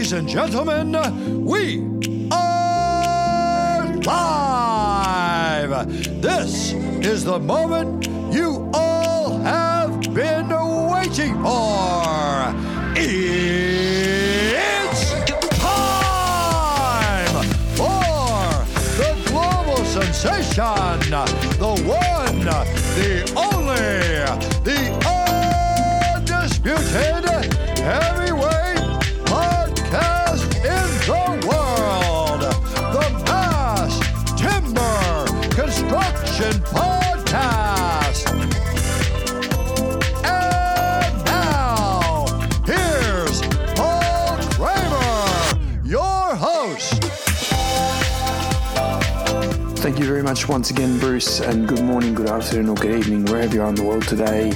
Ladies and gentlemen, we are live. This is the moment you all have been waiting for. It's time for the global sensation, the one, the only, Thank you very much once again, Bruce, and good morning, good afternoon, or good evening, wherever you are in the world today.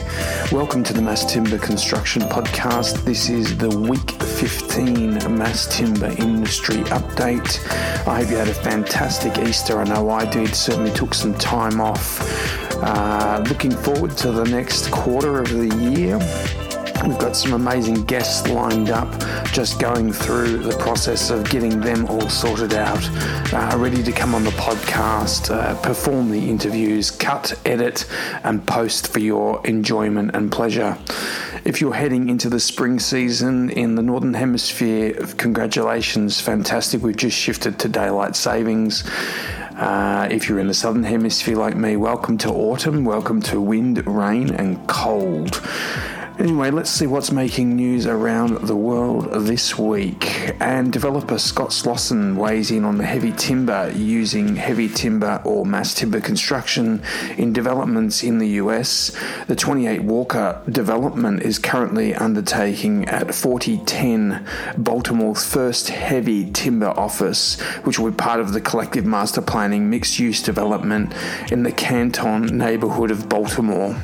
Welcome to the Mass Timber Construction Podcast. This is the week 15 Mass Timber Industry Update. I hope you had a fantastic Easter. I know I did, certainly took some time off. Uh, looking forward to the next quarter of the year. We've got some amazing guests lined up, just going through the process of getting them all sorted out, uh, ready to come on the podcast, uh, perform the interviews, cut, edit, and post for your enjoyment and pleasure. If you're heading into the spring season in the Northern Hemisphere, congratulations, fantastic. We've just shifted to daylight savings. Uh, if you're in the southern hemisphere like me, welcome to autumn, welcome to wind, rain, and cold. Anyway, let's see what's making news around the world this week. And developer Scott Slosson weighs in on the heavy timber using heavy timber or mass timber construction in developments in the US. The 28 Walker development is currently undertaking at 4010 Baltimore's first heavy timber office, which will be part of the collective master planning mixed use development in the Canton neighborhood of Baltimore.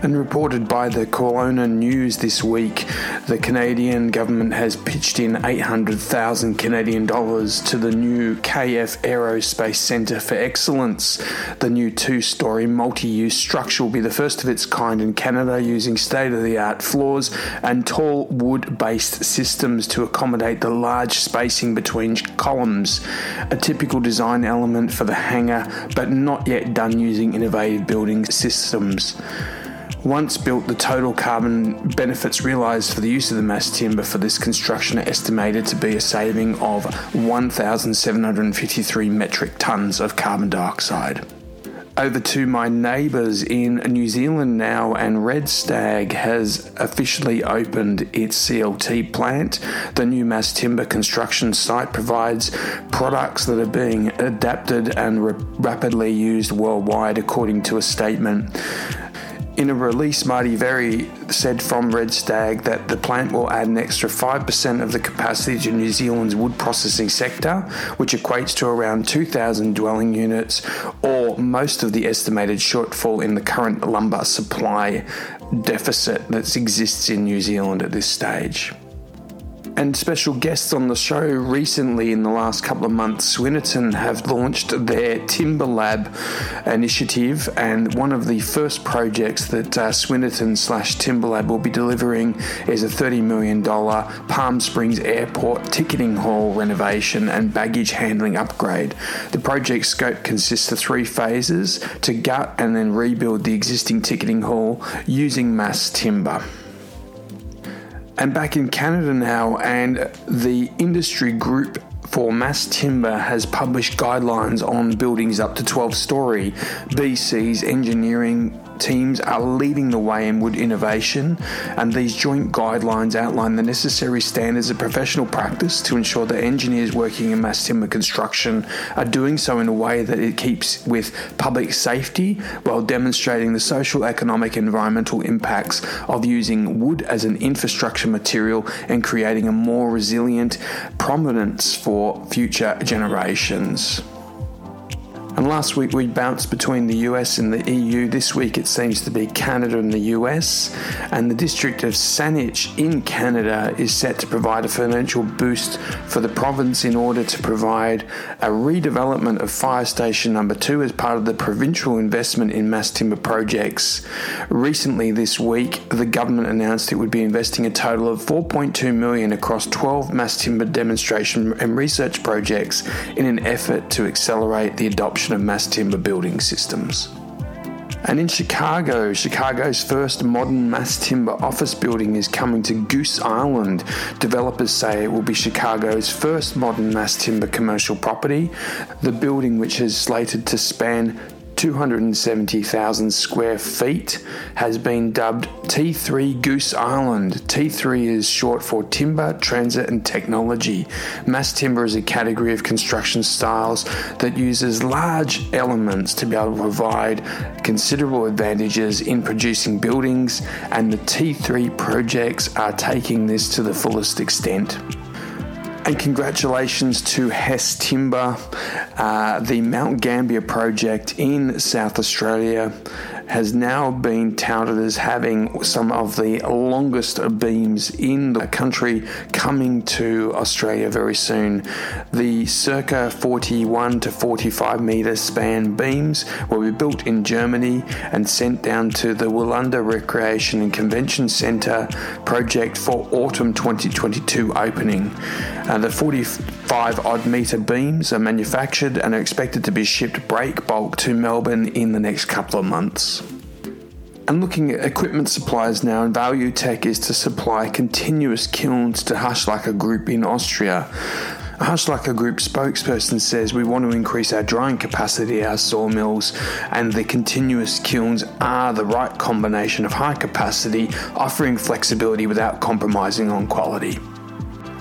And reported by the Kelowna News this week, the Canadian government has pitched in 800,000 Canadian dollars to the new KF Aerospace Centre for Excellence. The new two story multi use structure will be the first of its kind in Canada using state of the art floors and tall wood based systems to accommodate the large spacing between columns. A typical design element for the hangar, but not yet done using innovative building systems. Once built, the total carbon benefits realised for the use of the mass timber for this construction are estimated to be a saving of 1,753 metric tonnes of carbon dioxide. Over to my neighbours in New Zealand now, and Red Stag has officially opened its CLT plant. The new mass timber construction site provides products that are being adapted and ra- rapidly used worldwide, according to a statement. In a release, Marty Verry said from Red Stag that the plant will add an extra 5% of the capacity to New Zealand's wood processing sector, which equates to around 2,000 dwelling units, or most of the estimated shortfall in the current lumber supply deficit that exists in New Zealand at this stage and special guests on the show recently in the last couple of months. Swinerton have launched their Timberlab initiative, and one of the first projects that uh, Swinerton slash Timberlab will be delivering is a $30 million Palm Springs Airport ticketing hall renovation and baggage handling upgrade. The project scope consists of three phases to gut and then rebuild the existing ticketing hall using mass timber. And back in Canada now, and the industry group for mass timber has published guidelines on buildings up to 12 story. BC's engineering teams are leading the way in wood innovation, and these joint guidelines outline the necessary standards of professional practice to ensure that engineers working in mass timber construction are doing so in a way that it keeps with public safety while demonstrating the social, economic, and environmental impacts of using wood as an infrastructure material and creating a more resilient prominence for future generations. And last week we bounced between the US and the EU. This week it seems to be Canada and the US. And the district of Saanich in Canada is set to provide a financial boost for the province in order to provide a redevelopment of Fire Station Number 2 as part of the provincial investment in mass timber projects. Recently this week, the government announced it would be investing a total of 4.2 million across 12 mass timber demonstration and research projects in an effort to accelerate the adoption of mass timber building systems. And in Chicago, Chicago's first modern mass timber office building is coming to Goose Island. Developers say it will be Chicago's first modern mass timber commercial property. The building, which is slated to span 270,000 square feet, has been dubbed T3 Goose Island. T3 is short for timber, transit, and technology. Mass timber is a category of construction styles that uses large elements to be able to provide considerable advantages in producing buildings, and the T3 projects are taking this to the fullest extent. And congratulations to Hess Timber, uh, the Mount Gambier project in South Australia has now been touted as having some of the longest beams in the country coming to Australia very soon. The circa 41 to 45 metre span beams will be built in Germany and sent down to the Wulanda Recreation and Convention Centre project for autumn 2022 opening. Uh, the 45 odd metre beams are manufactured and are expected to be shipped break bulk to Melbourne in the next couple of months. And looking at equipment suppliers now, and Valutec is to supply continuous kilns to Haslacher Group in Austria. A Group spokesperson says we want to increase our drying capacity our sawmills, and the continuous kilns are the right combination of high capacity, offering flexibility without compromising on quality.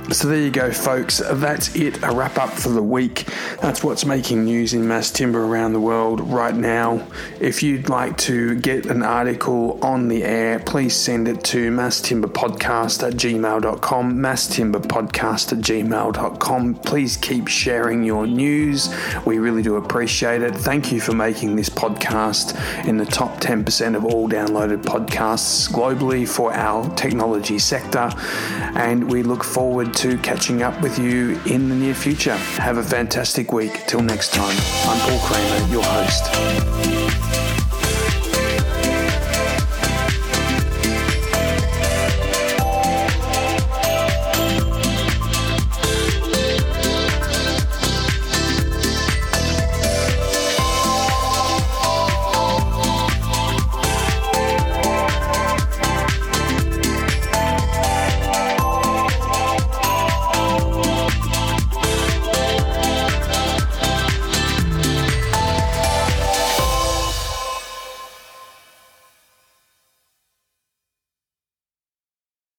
So there you go, folks. That's it. A wrap up for the week. That's what's making news in mass timber around the world right now. If you'd like to get an article on the air, please send it to masstimberpodcast at gmail.com. Masstimberpodcast at gmail.com. Please keep sharing your news. We really do appreciate it. Thank you for making this podcast in the top 10% of all downloaded podcasts globally for our technology sector. And we look forward to catching up with you in the near future. Have a fantastic week. Till next time, I'm Paul Kremer, your host.